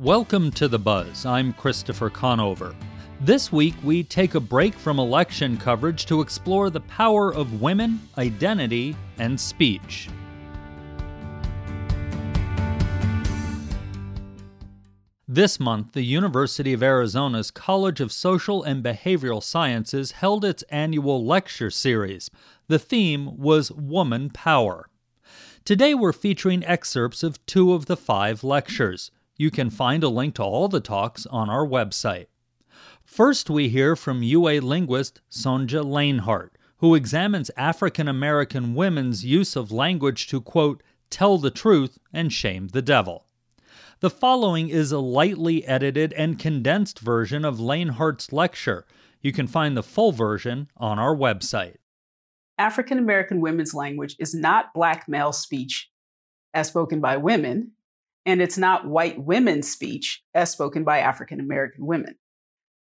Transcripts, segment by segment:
Welcome to The Buzz. I'm Christopher Conover. This week, we take a break from election coverage to explore the power of women, identity, and speech. This month, the University of Arizona's College of Social and Behavioral Sciences held its annual lecture series. The theme was Woman Power. Today, we're featuring excerpts of two of the five lectures. You can find a link to all the talks on our website. First, we hear from UA linguist Sonja Lanehart, who examines African American women's use of language to, quote, tell the truth and shame the devil. The following is a lightly edited and condensed version of Lanehart's lecture. You can find the full version on our website. African American women's language is not black male speech as spoken by women, and it's not white women's speech as spoken by African American women.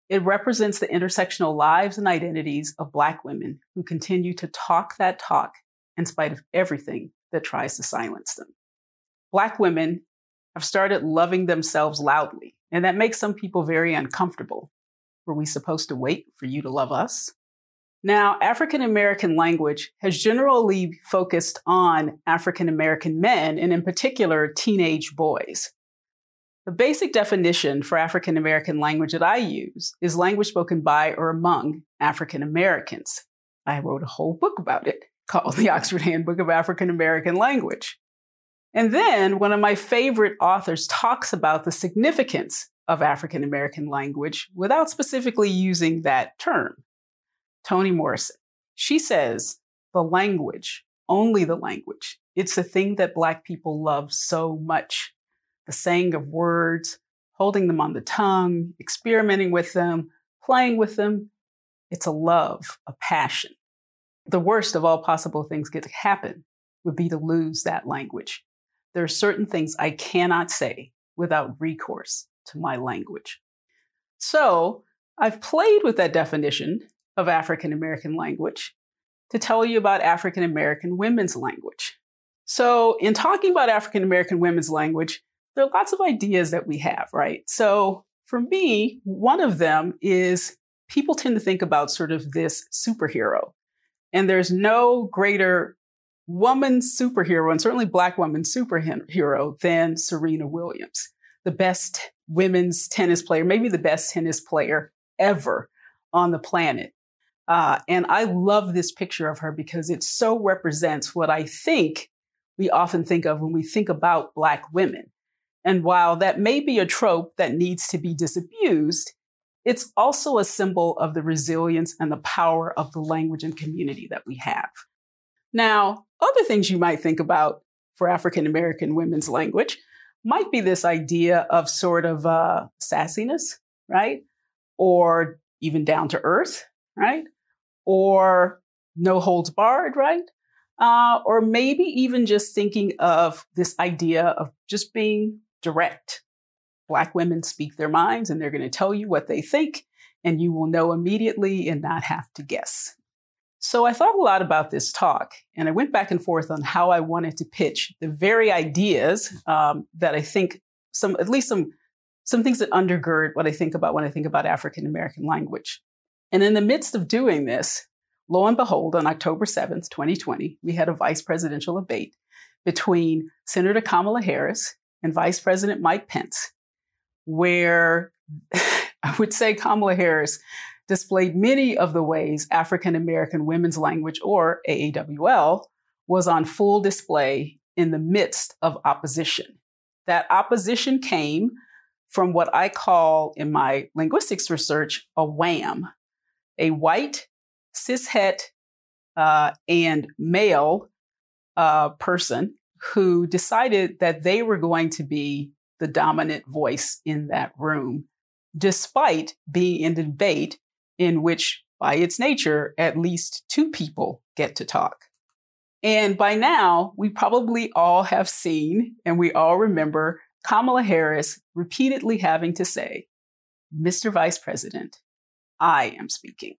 It represents the intersectional lives and identities of Black women who continue to talk that talk in spite of everything that tries to silence them. Black women have started loving themselves loudly, and that makes some people very uncomfortable. Were we supposed to wait for you to love us? Now, African American language has generally focused on African American men, and in particular, teenage boys. The basic definition for African American language that I use is language spoken by or among African Americans. I wrote a whole book about it called The Oxford Handbook of African American Language. And then one of my favorite authors talks about the significance of African American language without specifically using that term. Toni Morrison. She says the language, only the language, it's the thing that Black people love so much. The saying of words, holding them on the tongue, experimenting with them, playing with them. It's a love, a passion. The worst of all possible things that could happen would be to lose that language. There are certain things I cannot say without recourse to my language. So I've played with that definition of African American language to tell you about African American women's language. So, in talking about African American women's language, there are lots of ideas that we have, right? So, for me, one of them is people tend to think about sort of this superhero. And there's no greater woman superhero, and certainly Black woman superhero, than Serena Williams, the best women's tennis player, maybe the best tennis player ever on the planet. Uh, and I love this picture of her because it so represents what I think we often think of when we think about Black women. And while that may be a trope that needs to be disabused, it's also a symbol of the resilience and the power of the language and community that we have. Now, other things you might think about for African American women's language might be this idea of sort of uh, sassiness, right? Or even down to earth, right? Or no holds barred, right? Uh, or maybe even just thinking of this idea of just being direct. Black women speak their minds and they're going to tell you what they think, and you will know immediately and not have to guess. So I thought a lot about this talk, and I went back and forth on how I wanted to pitch the very ideas um, that I think some, at least some, some things that undergird what I think about when I think about African American language. And in the midst of doing this, lo and behold, on October 7th, 2020, we had a vice presidential debate between Senator Kamala Harris and Vice President Mike Pence, where I would say Kamala Harris displayed many of the ways African American women's language, or AAWL, was on full display in the midst of opposition. That opposition came from what I call in my linguistics research a wham, a white, cishet, uh, and male uh, person who decided that they were going to be the dominant voice in that room, despite being in a debate in which, by its nature, at least two people get to talk. And by now, we probably all have seen and we all remember Kamala Harris repeatedly having to say, Mr. Vice President, I am speaking.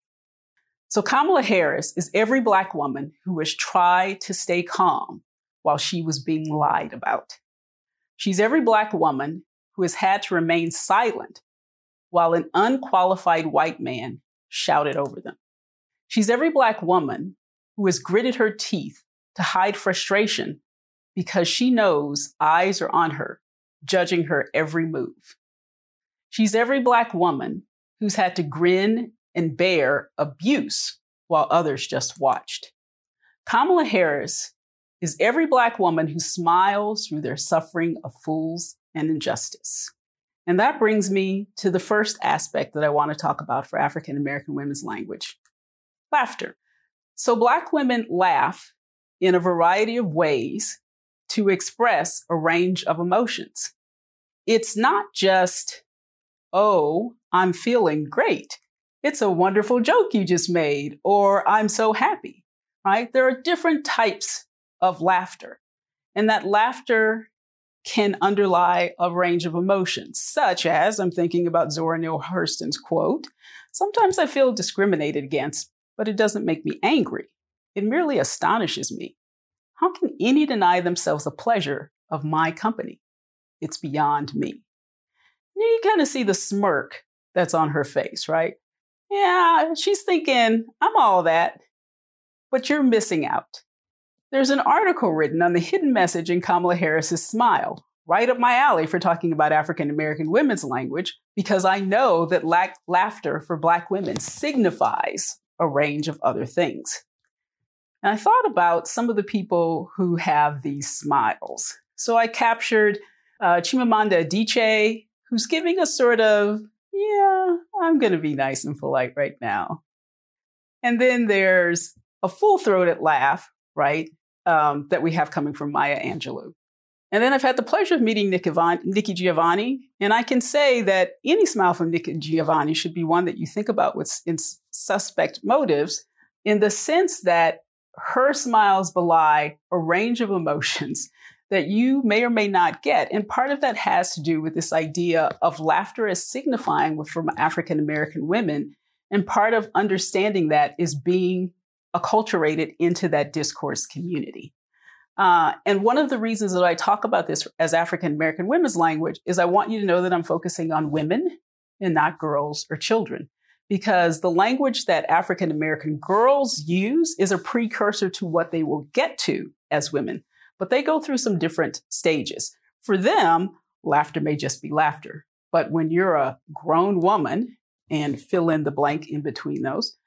So Kamala Harris is every Black woman who has tried to stay calm while she was being lied about. She's every Black woman who has had to remain silent while an unqualified white man shouted over them. She's every Black woman who has gritted her teeth to hide frustration because she knows eyes are on her, judging her every move. She's every Black woman who's had to grin and bear abuse while others just watched. Kamala Harris is every Black woman who smiles through their suffering of fools and injustice. And that brings me to the first aspect that I want to talk about for African American women's language laughter. So, Black women laugh in a variety of ways to express a range of emotions. It's not just, oh, I'm feeling great. It's a wonderful joke you just made, or I'm so happy, right? There are different types of laughter. And that laughter can underlie a range of emotions, such as I'm thinking about Zora Neale Hurston's quote Sometimes I feel discriminated against, but it doesn't make me angry. It merely astonishes me. How can any deny themselves the pleasure of my company? It's beyond me. You kind of see the smirk that's on her face, right? Yeah, she's thinking, I'm all that, but you're missing out. There's an article written on the hidden message in Kamala Harris's smile, right up my alley for talking about African American women's language, because I know that la- laughter for Black women signifies a range of other things. And I thought about some of the people who have these smiles. So I captured uh, Chimamanda Adichie, who's giving a sort of, yeah, I'm going to be nice and polite right now. And then there's a full throated laugh, right? um, that we have coming from Maya Angelou. And then I've had the pleasure of meeting Nikki Giovanni, and I can say that any smile from Nikki Giovanni should be one that you think about with suspect motives, in the sense that her smiles belie a range of emotions that you may or may not get. And part of that has to do with this idea of laughter as signifying from African American women. And part of understanding that is being acculturated into that discourse community. Uh, and one of the reasons that I talk about this as African American women's language is I want you to know that I'm focusing on women and not girls or children. Because the language that African American girls use is a precursor to what they will get to as women, but they go through some different stages. For them, laughter may just be laughter. But when you're a grown woman and fill in the blank in between those,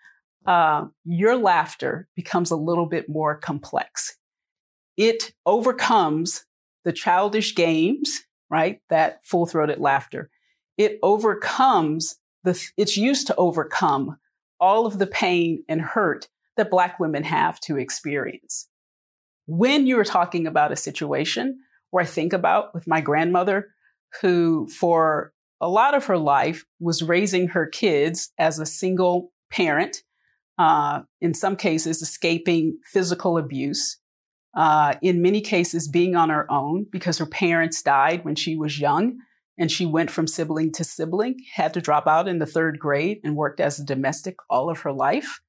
uh, your laughter becomes a little bit more complex. It overcomes the childish games, right? That full throated laughter. It overcomes the, it's used to overcome all of the pain and hurt that Black women have to experience. When you're talking about a situation where I think about with my grandmother, who for a lot of her life was raising her kids as a single parent uh, in some cases, escaping physical abuse, uh, in many cases, being on her own because her parents died when she was young and she went from sibling to sibling, had to drop out in the third grade and worked as a domestic all of her life.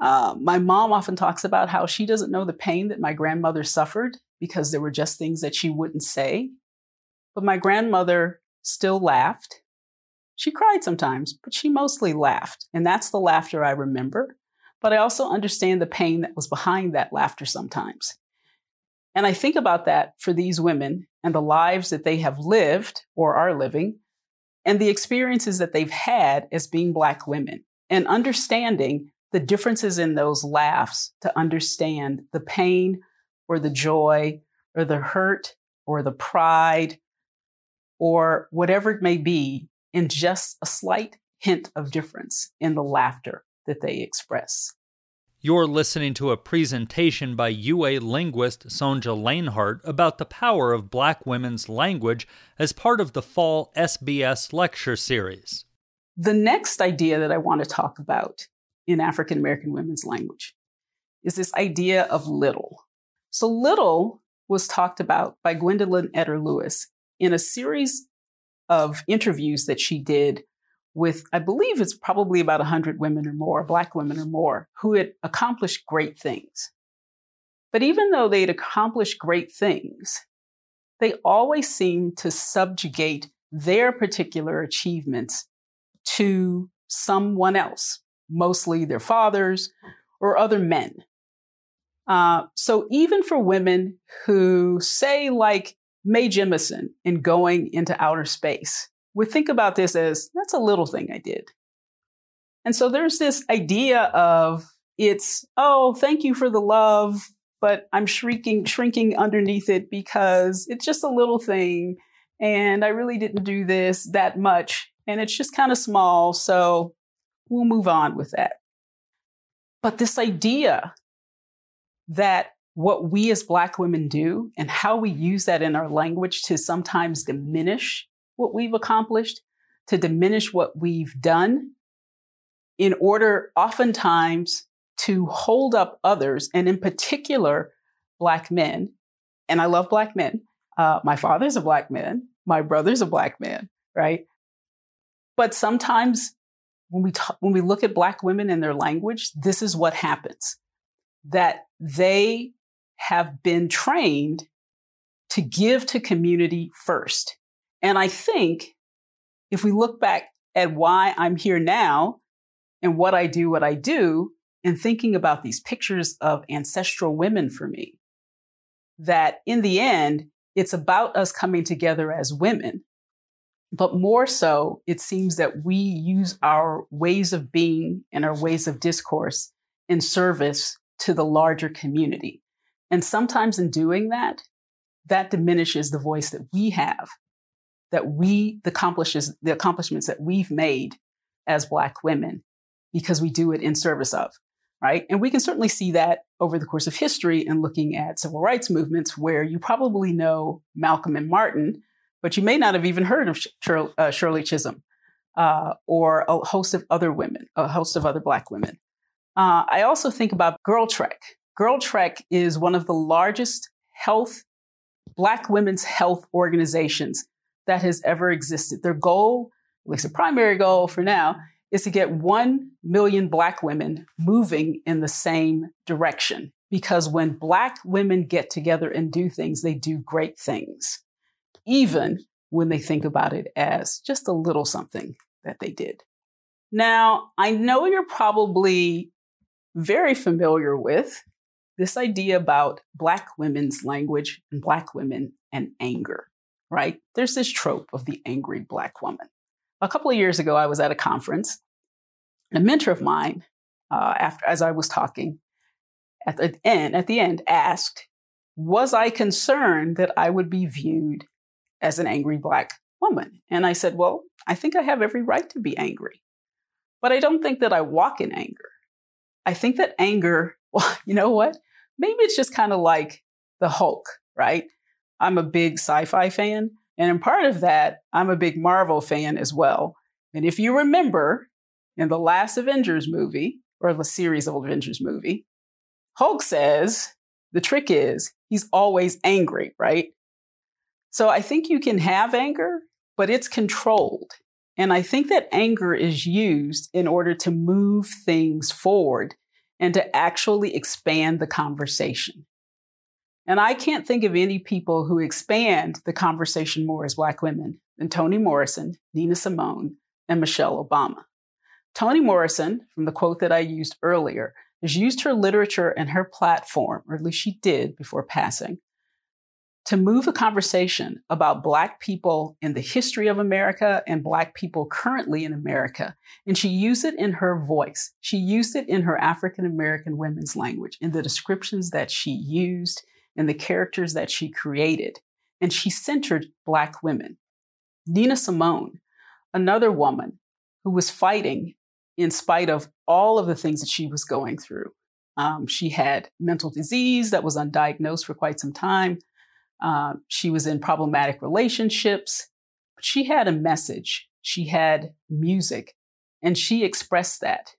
Uh, my mom often talks about how she doesn't know the pain that my grandmother suffered because there were just things that she wouldn't say. But my grandmother still laughed she cried sometimes, but she mostly laughed. And that's the laughter I remember. But I also understand the pain that was behind that laughter sometimes. And I think about that for these women and the lives that they have lived or are living and the experiences that they've had as being Black women and understanding the differences in those laughs to understand the pain or the joy or the hurt or the pride or whatever it may be in just a slight hint of difference in the laughter that they express. You're listening to a presentation by UA linguist Sonja Lanehart about the power of Black women's language as part of the fall SBS lecture series. The next idea that I want to talk about in African American women's language is this idea of little. So, little was talked about by Gwendolyn Etter-Lewis in a series of interviews that she did with, I believe it's probably about 100 women or more, Black women or more, who had accomplished great things. But even though they'd accomplished great things, they always seemed to subjugate their particular achievements to someone else, mostly their fathers or other men. Uh, so even for women who say, like Mae Jemison in going into outer space, would think about this as that's a little thing I did. And so there's this idea of it's, oh, thank you for the love, but I'm shrinking, shrinking underneath it because it's just a little thing. And I really didn't do this that much. And it's just kind of small. So we'll move on with that. But this idea that what we as Black women do and how we use that in our language to sometimes diminish what we've accomplished, to diminish what we've done, in order oftentimes to hold up others, and in particular, Black men. And I love Black men. Uh, my father's a Black man, my brother's a Black man, right? But sometimes when we, when we look at Black women and their language, this is what happens that they have been trained to give to community first. And I think if we look back at why I'm here now and what I do, what I do, and thinking about these pictures of ancestral women for me, that in the end, it's about us coming together as women. But more so, it seems that we use our ways of being and our ways of discourse in service to the larger community. And sometimes in doing that, that diminishes the voice that we have, that we, the accomplishes, the accomplishments that we've made as Black women, because we do it in service of right? And we can certainly see that over the course of history in looking at civil rights movements where you probably know Malcolm and Martin, but you may not have even heard of Shirley, uh, Chisholm uh, or a host of other women, a host of other Black women. Uh, I also think about Girl Trek. Girl Trek is one of the largest health, Black women's health organizations that has ever existed. Their goal, at least a primary goal for now, is to get 1 million Black women moving in the same direction. Because when Black women get together and do things, they do great things, even when they think about it as just a little something that they did. Now, I know you're probably very familiar with this idea about Black women's language and Black women and anger, right? There's this trope of the angry Black woman. A couple of years ago, I was at a conference a mentor of mine, uh, after as I was talking, at the end, at the end, asked, "Was I concerned that I would be viewed as an angry black woman?" And I said, "Well, I think I have every right to be angry, but I don't think that I walk in anger. I think that anger, well, you know what? Maybe it's just kind of like the Hulk, right? I'm a big sci-fi fan, and in part of that, I'm a big Marvel fan as well. And if you remember, in the last Avengers movie, or the series of Avengers movie, Hulk says the trick is he's always angry, right? So I think you can have anger, but it's controlled. And I think that anger is used in order to move things forward and to actually expand the conversation. And I can't think of any people who expand the conversation more as Black women than Toni Morrison, Nina Simone, and Michelle Obama. Toni Morrison, from the quote that I used earlier, has used her literature and her platform, or at least she did before passing, to move a conversation about Black people in the history of America and Black people currently in America. And she used it in her voice. She used it in her African American women's language, in the descriptions that she used, in the characters that she created. And she centered Black women. Nina Simone, another woman who was fighting in spite of all of the things that she was going through. Um, she had mental disease that was undiagnosed for quite some time. Uh, she was in problematic relationships, but she had a message. She had music, and she expressed that.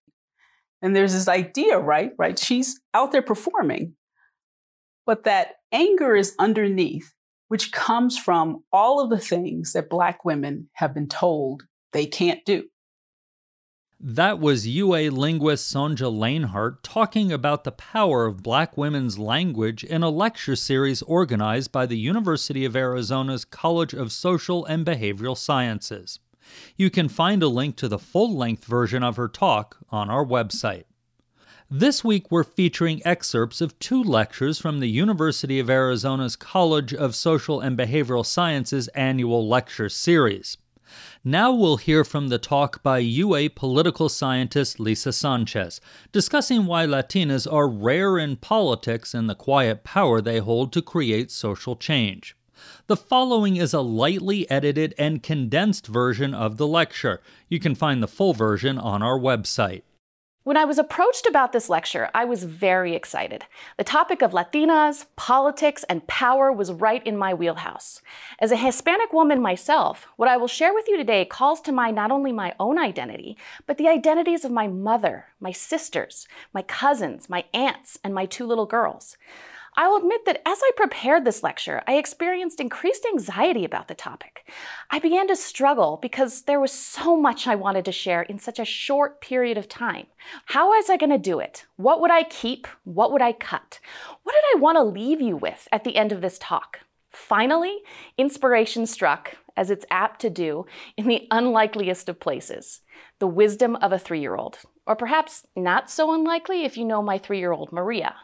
And there's this idea, right? Right? She's out there performing, but that anger is underneath, which comes from all of the things that Black women have been told they can't do. That was UA linguist Sonja Lanehart talking about the power of black women's language in a lecture series organized by the University of Arizona's College of Social and Behavioral Sciences. You can find a link to the full length version of her talk on our website. This week, we're featuring excerpts of two lectures from the University of Arizona's College of Social and Behavioral Sciences annual lecture series. Now we'll hear from the talk by UA political scientist Lisa Sanchez, discussing why Latinas are rare in politics and the quiet power they hold to create social change. The following is a lightly edited and condensed version of the lecture. You can find the full version on our website. When I was approached about this lecture, I was very excited. The topic of Latinas, politics, and power was right in my wheelhouse. As a Hispanic woman myself, what I will share with you today calls to mind not only my own identity, but the identities of my mother, my sisters, my cousins, my aunts, and my two little girls. I will admit that as I prepared this lecture, I experienced increased anxiety about the topic. I began to struggle because there was so much I wanted to share in such a short period of time. How was I going to do it? What would I keep? What would I cut? What did I want to leave you with at the end of this talk? Finally, inspiration struck, as it's apt to do, in the unlikeliest of places the wisdom of a three year old. Or perhaps not so unlikely if you know my three year old Maria.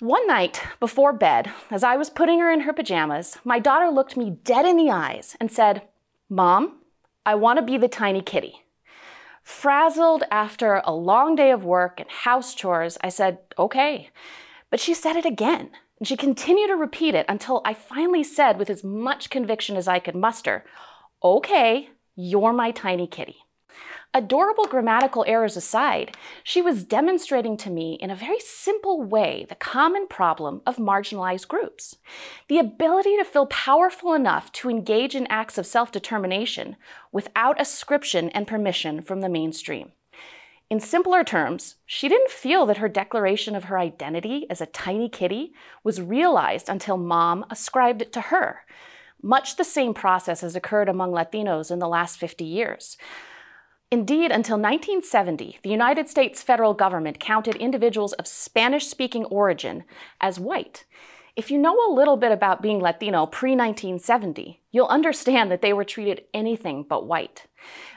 One night, before bed, as I was putting her in her pajamas, my daughter looked me dead in the eyes and said, Mom, I want to be the tiny kitty. Frazzled after a long day of work and house chores, I said, Okay. But she said it again, and she continued to repeat it until I finally said, with as much conviction as I could muster, Okay, you're my tiny kitty. Adorable grammatical errors aside, she was demonstrating to me in a very simple way the common problem of marginalized groups. The ability to feel powerful enough to engage in acts of self determination without ascription and permission from the mainstream. In simpler terms, she didn't feel that her declaration of her identity as a tiny kitty was realized until mom ascribed it to her. Much the same process has occurred among Latinos in the last 50 years. Indeed, until 1970, the United States federal government counted individuals of Spanish speaking origin as white. If you know a little bit about being Latino pre 1970, you'll understand that they were treated anything but white.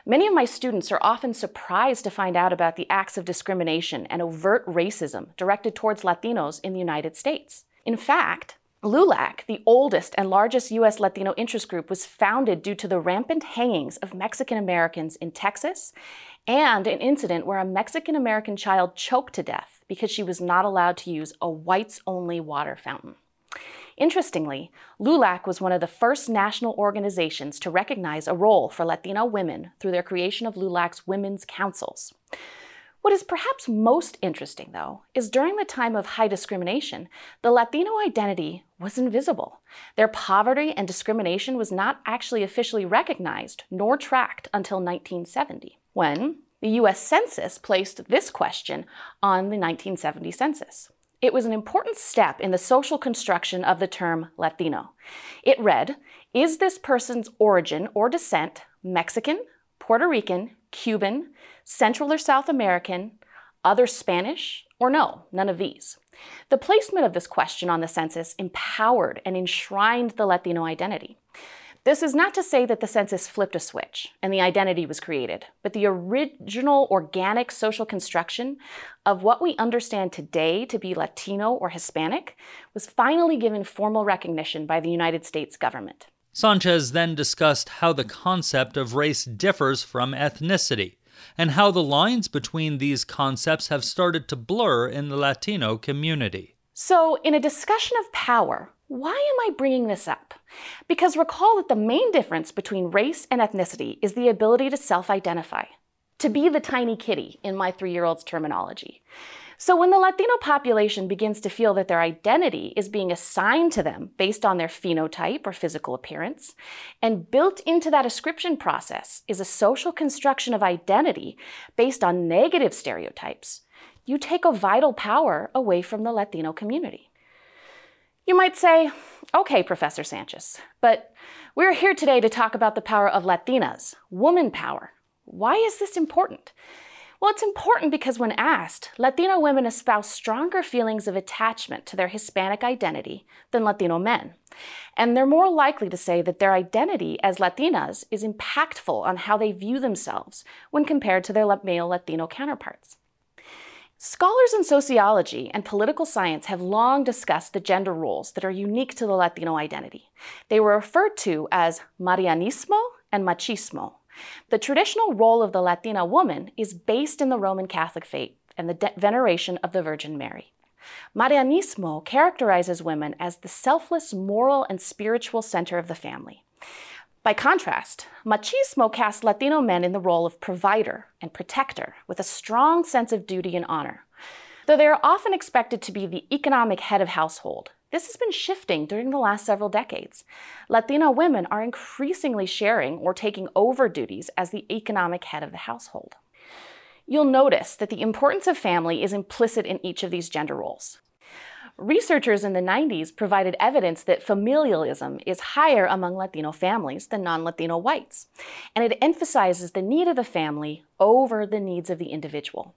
Many of my students are often surprised to find out about the acts of discrimination and overt racism directed towards Latinos in the United States. In fact, LULAC, the oldest and largest U.S. Latino interest group, was founded due to the rampant hangings of Mexican Americans in Texas and an incident where a Mexican American child choked to death because she was not allowed to use a whites only water fountain. Interestingly, LULAC was one of the first national organizations to recognize a role for Latino women through their creation of LULAC's Women's Councils. What is perhaps most interesting, though, is during the time of high discrimination, the Latino identity was invisible. Their poverty and discrimination was not actually officially recognized nor tracked until 1970, when the US Census placed this question on the 1970 census. It was an important step in the social construction of the term Latino. It read Is this person's origin or descent Mexican, Puerto Rican, Cuban, Central or South American, other Spanish, or no, none of these. The placement of this question on the census empowered and enshrined the Latino identity. This is not to say that the census flipped a switch and the identity was created, but the original organic social construction of what we understand today to be Latino or Hispanic was finally given formal recognition by the United States government. Sanchez then discussed how the concept of race differs from ethnicity and how the lines between these concepts have started to blur in the Latino community. So, in a discussion of power, why am I bringing this up? Because recall that the main difference between race and ethnicity is the ability to self identify, to be the tiny kitty in my three year old's terminology. So when the Latino population begins to feel that their identity is being assigned to them based on their phenotype or physical appearance, and built into that ascription process is a social construction of identity based on negative stereotypes, you take a vital power away from the Latino community. You might say, okay, Professor Sanchez, but we're here today to talk about the power of Latinas, woman power. Why is this important? Well, it's important because when asked, Latino women espouse stronger feelings of attachment to their Hispanic identity than Latino men. And they're more likely to say that their identity as Latinas is impactful on how they view themselves when compared to their male Latino counterparts. Scholars in sociology and political science have long discussed the gender roles that are unique to the Latino identity. They were referred to as Marianismo and Machismo. The traditional role of the Latina woman is based in the Roman Catholic faith and the de- veneration of the Virgin Mary. Marianismo characterizes women as the selfless moral and spiritual center of the family. By contrast, machismo casts Latino men in the role of provider and protector with a strong sense of duty and honor. Though they are often expected to be the economic head of household, this has been shifting during the last several decades. Latina women are increasingly sharing or taking over duties as the economic head of the household. You'll notice that the importance of family is implicit in each of these gender roles. Researchers in the 90s provided evidence that familialism is higher among Latino families than non Latino whites, and it emphasizes the need of the family over the needs of the individual.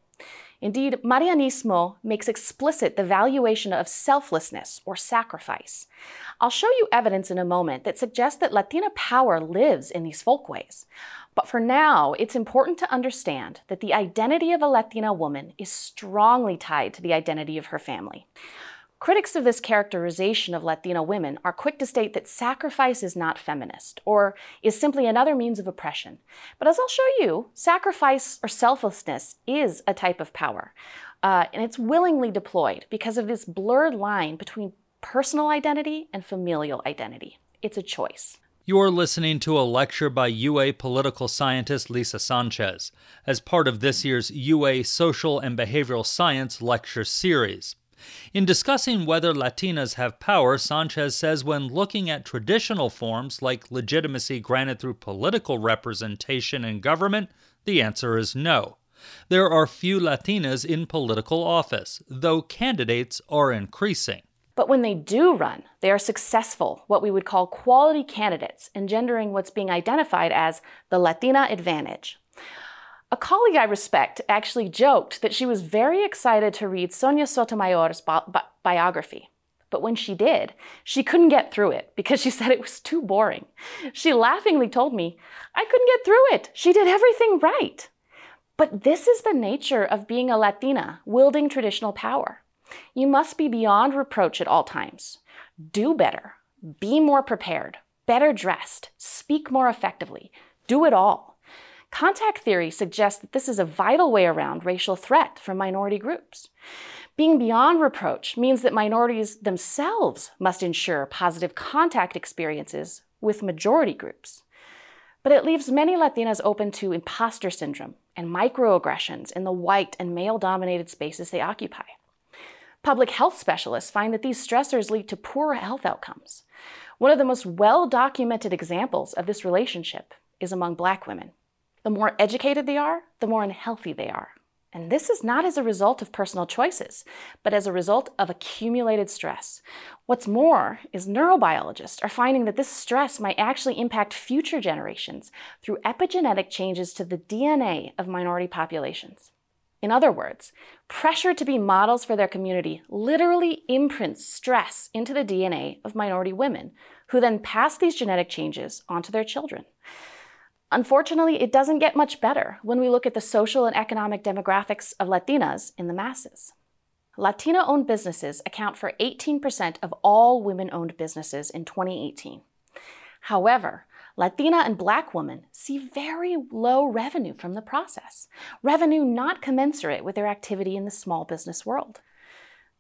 Indeed, Marianismo makes explicit the valuation of selflessness or sacrifice. I'll show you evidence in a moment that suggests that Latina power lives in these folkways. But for now, it's important to understand that the identity of a Latina woman is strongly tied to the identity of her family. Critics of this characterization of Latina women are quick to state that sacrifice is not feminist or is simply another means of oppression. But as I'll show you, sacrifice or selflessness is a type of power, uh, and it's willingly deployed because of this blurred line between personal identity and familial identity. It's a choice. You're listening to a lecture by UA political scientist Lisa Sanchez as part of this year's UA Social and Behavioral Science lecture series. In discussing whether Latinas have power, Sanchez says when looking at traditional forms like legitimacy granted through political representation in government, the answer is no. There are few Latinas in political office, though candidates are increasing. But when they do run, they are successful, what we would call quality candidates, engendering what's being identified as the Latina advantage. A colleague I respect actually joked that she was very excited to read Sonia Sotomayor's bi- bi- biography. But when she did, she couldn't get through it because she said it was too boring. She laughingly told me, I couldn't get through it. She did everything right. But this is the nature of being a Latina wielding traditional power. You must be beyond reproach at all times. Do better. Be more prepared. Better dressed. Speak more effectively. Do it all. Contact theory suggests that this is a vital way around racial threat from minority groups. Being beyond reproach means that minorities themselves must ensure positive contact experiences with majority groups. But it leaves many Latinas open to imposter syndrome and microaggressions in the white and male dominated spaces they occupy. Public health specialists find that these stressors lead to poorer health outcomes. One of the most well documented examples of this relationship is among black women. The more educated they are, the more unhealthy they are. And this is not as a result of personal choices, but as a result of accumulated stress. What's more is neurobiologists are finding that this stress might actually impact future generations through epigenetic changes to the DNA of minority populations. In other words, pressure to be models for their community literally imprints stress into the DNA of minority women, who then pass these genetic changes onto their children. Unfortunately, it doesn't get much better when we look at the social and economic demographics of Latinas in the masses. Latina owned businesses account for 18% of all women owned businesses in 2018. However, Latina and Black women see very low revenue from the process, revenue not commensurate with their activity in the small business world.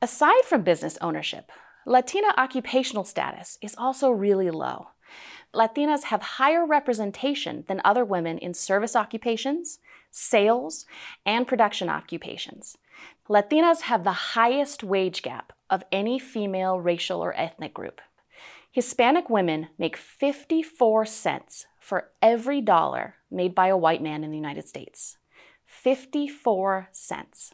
Aside from business ownership, Latina occupational status is also really low. Latinas have higher representation than other women in service occupations, sales, and production occupations. Latinas have the highest wage gap of any female racial or ethnic group. Hispanic women make 54 cents for every dollar made by a white man in the United States. 54 cents.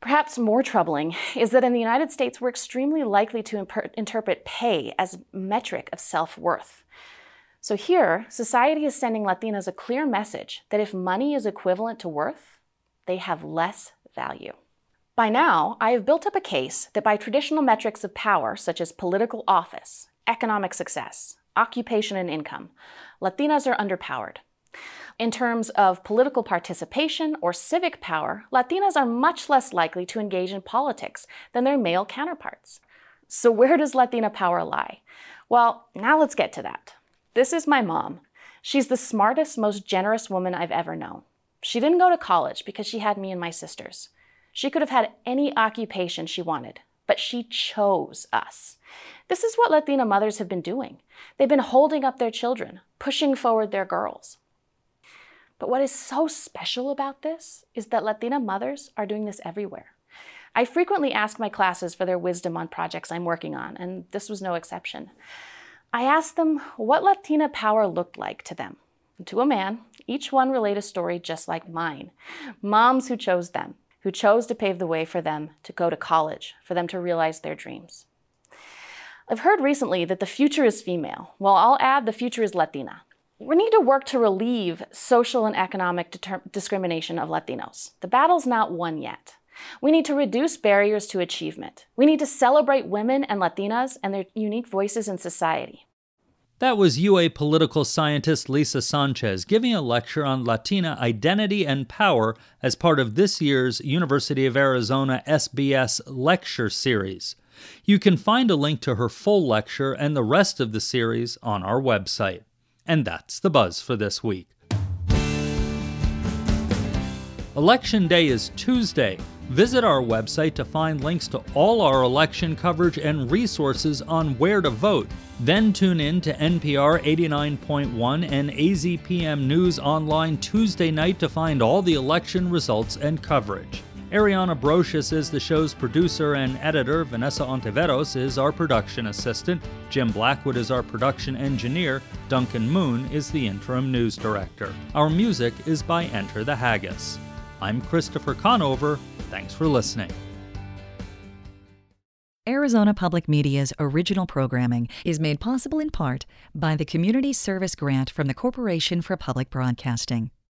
Perhaps more troubling is that in the United States, we're extremely likely to interpret pay as a metric of self worth. So here, society is sending Latinas a clear message that if money is equivalent to worth, they have less value. By now, I have built up a case that by traditional metrics of power, such as political office, economic success, occupation, and income, Latinas are underpowered. In terms of political participation or civic power, Latinas are much less likely to engage in politics than their male counterparts. So, where does Latina power lie? Well, now let's get to that. This is my mom. She's the smartest, most generous woman I've ever known. She didn't go to college because she had me and my sisters. She could have had any occupation she wanted, but she chose us. This is what Latina mothers have been doing. They've been holding up their children, pushing forward their girls. But what is so special about this is that Latina mothers are doing this everywhere. I frequently ask my classes for their wisdom on projects I'm working on, and this was no exception. I asked them what Latina power looked like to them. And to a man, each one relate a story just like mine. Moms who chose them, who chose to pave the way for them to go to college, for them to realize their dreams. I've heard recently that the future is female. Well, I'll add the future is Latina. We need to work to relieve social and economic deter- discrimination of Latinos. The battle's not won yet. We need to reduce barriers to achievement. We need to celebrate women and Latinas and their unique voices in society. That was UA political scientist Lisa Sanchez giving a lecture on Latina identity and power as part of this year's University of Arizona SBS lecture series. You can find a link to her full lecture and the rest of the series on our website. And that's the buzz for this week. Election Day is Tuesday. Visit our website to find links to all our election coverage and resources on where to vote. Then tune in to NPR 89.1 and AZPM News Online Tuesday night to find all the election results and coverage. Ariana Brocious is the show's producer and editor. Vanessa Ontiveros is our production assistant. Jim Blackwood is our production engineer. Duncan Moon is the interim news director. Our music is by Enter the Haggis. I'm Christopher Conover. Thanks for listening. Arizona Public Media's original programming is made possible in part by the Community Service Grant from the Corporation for Public Broadcasting.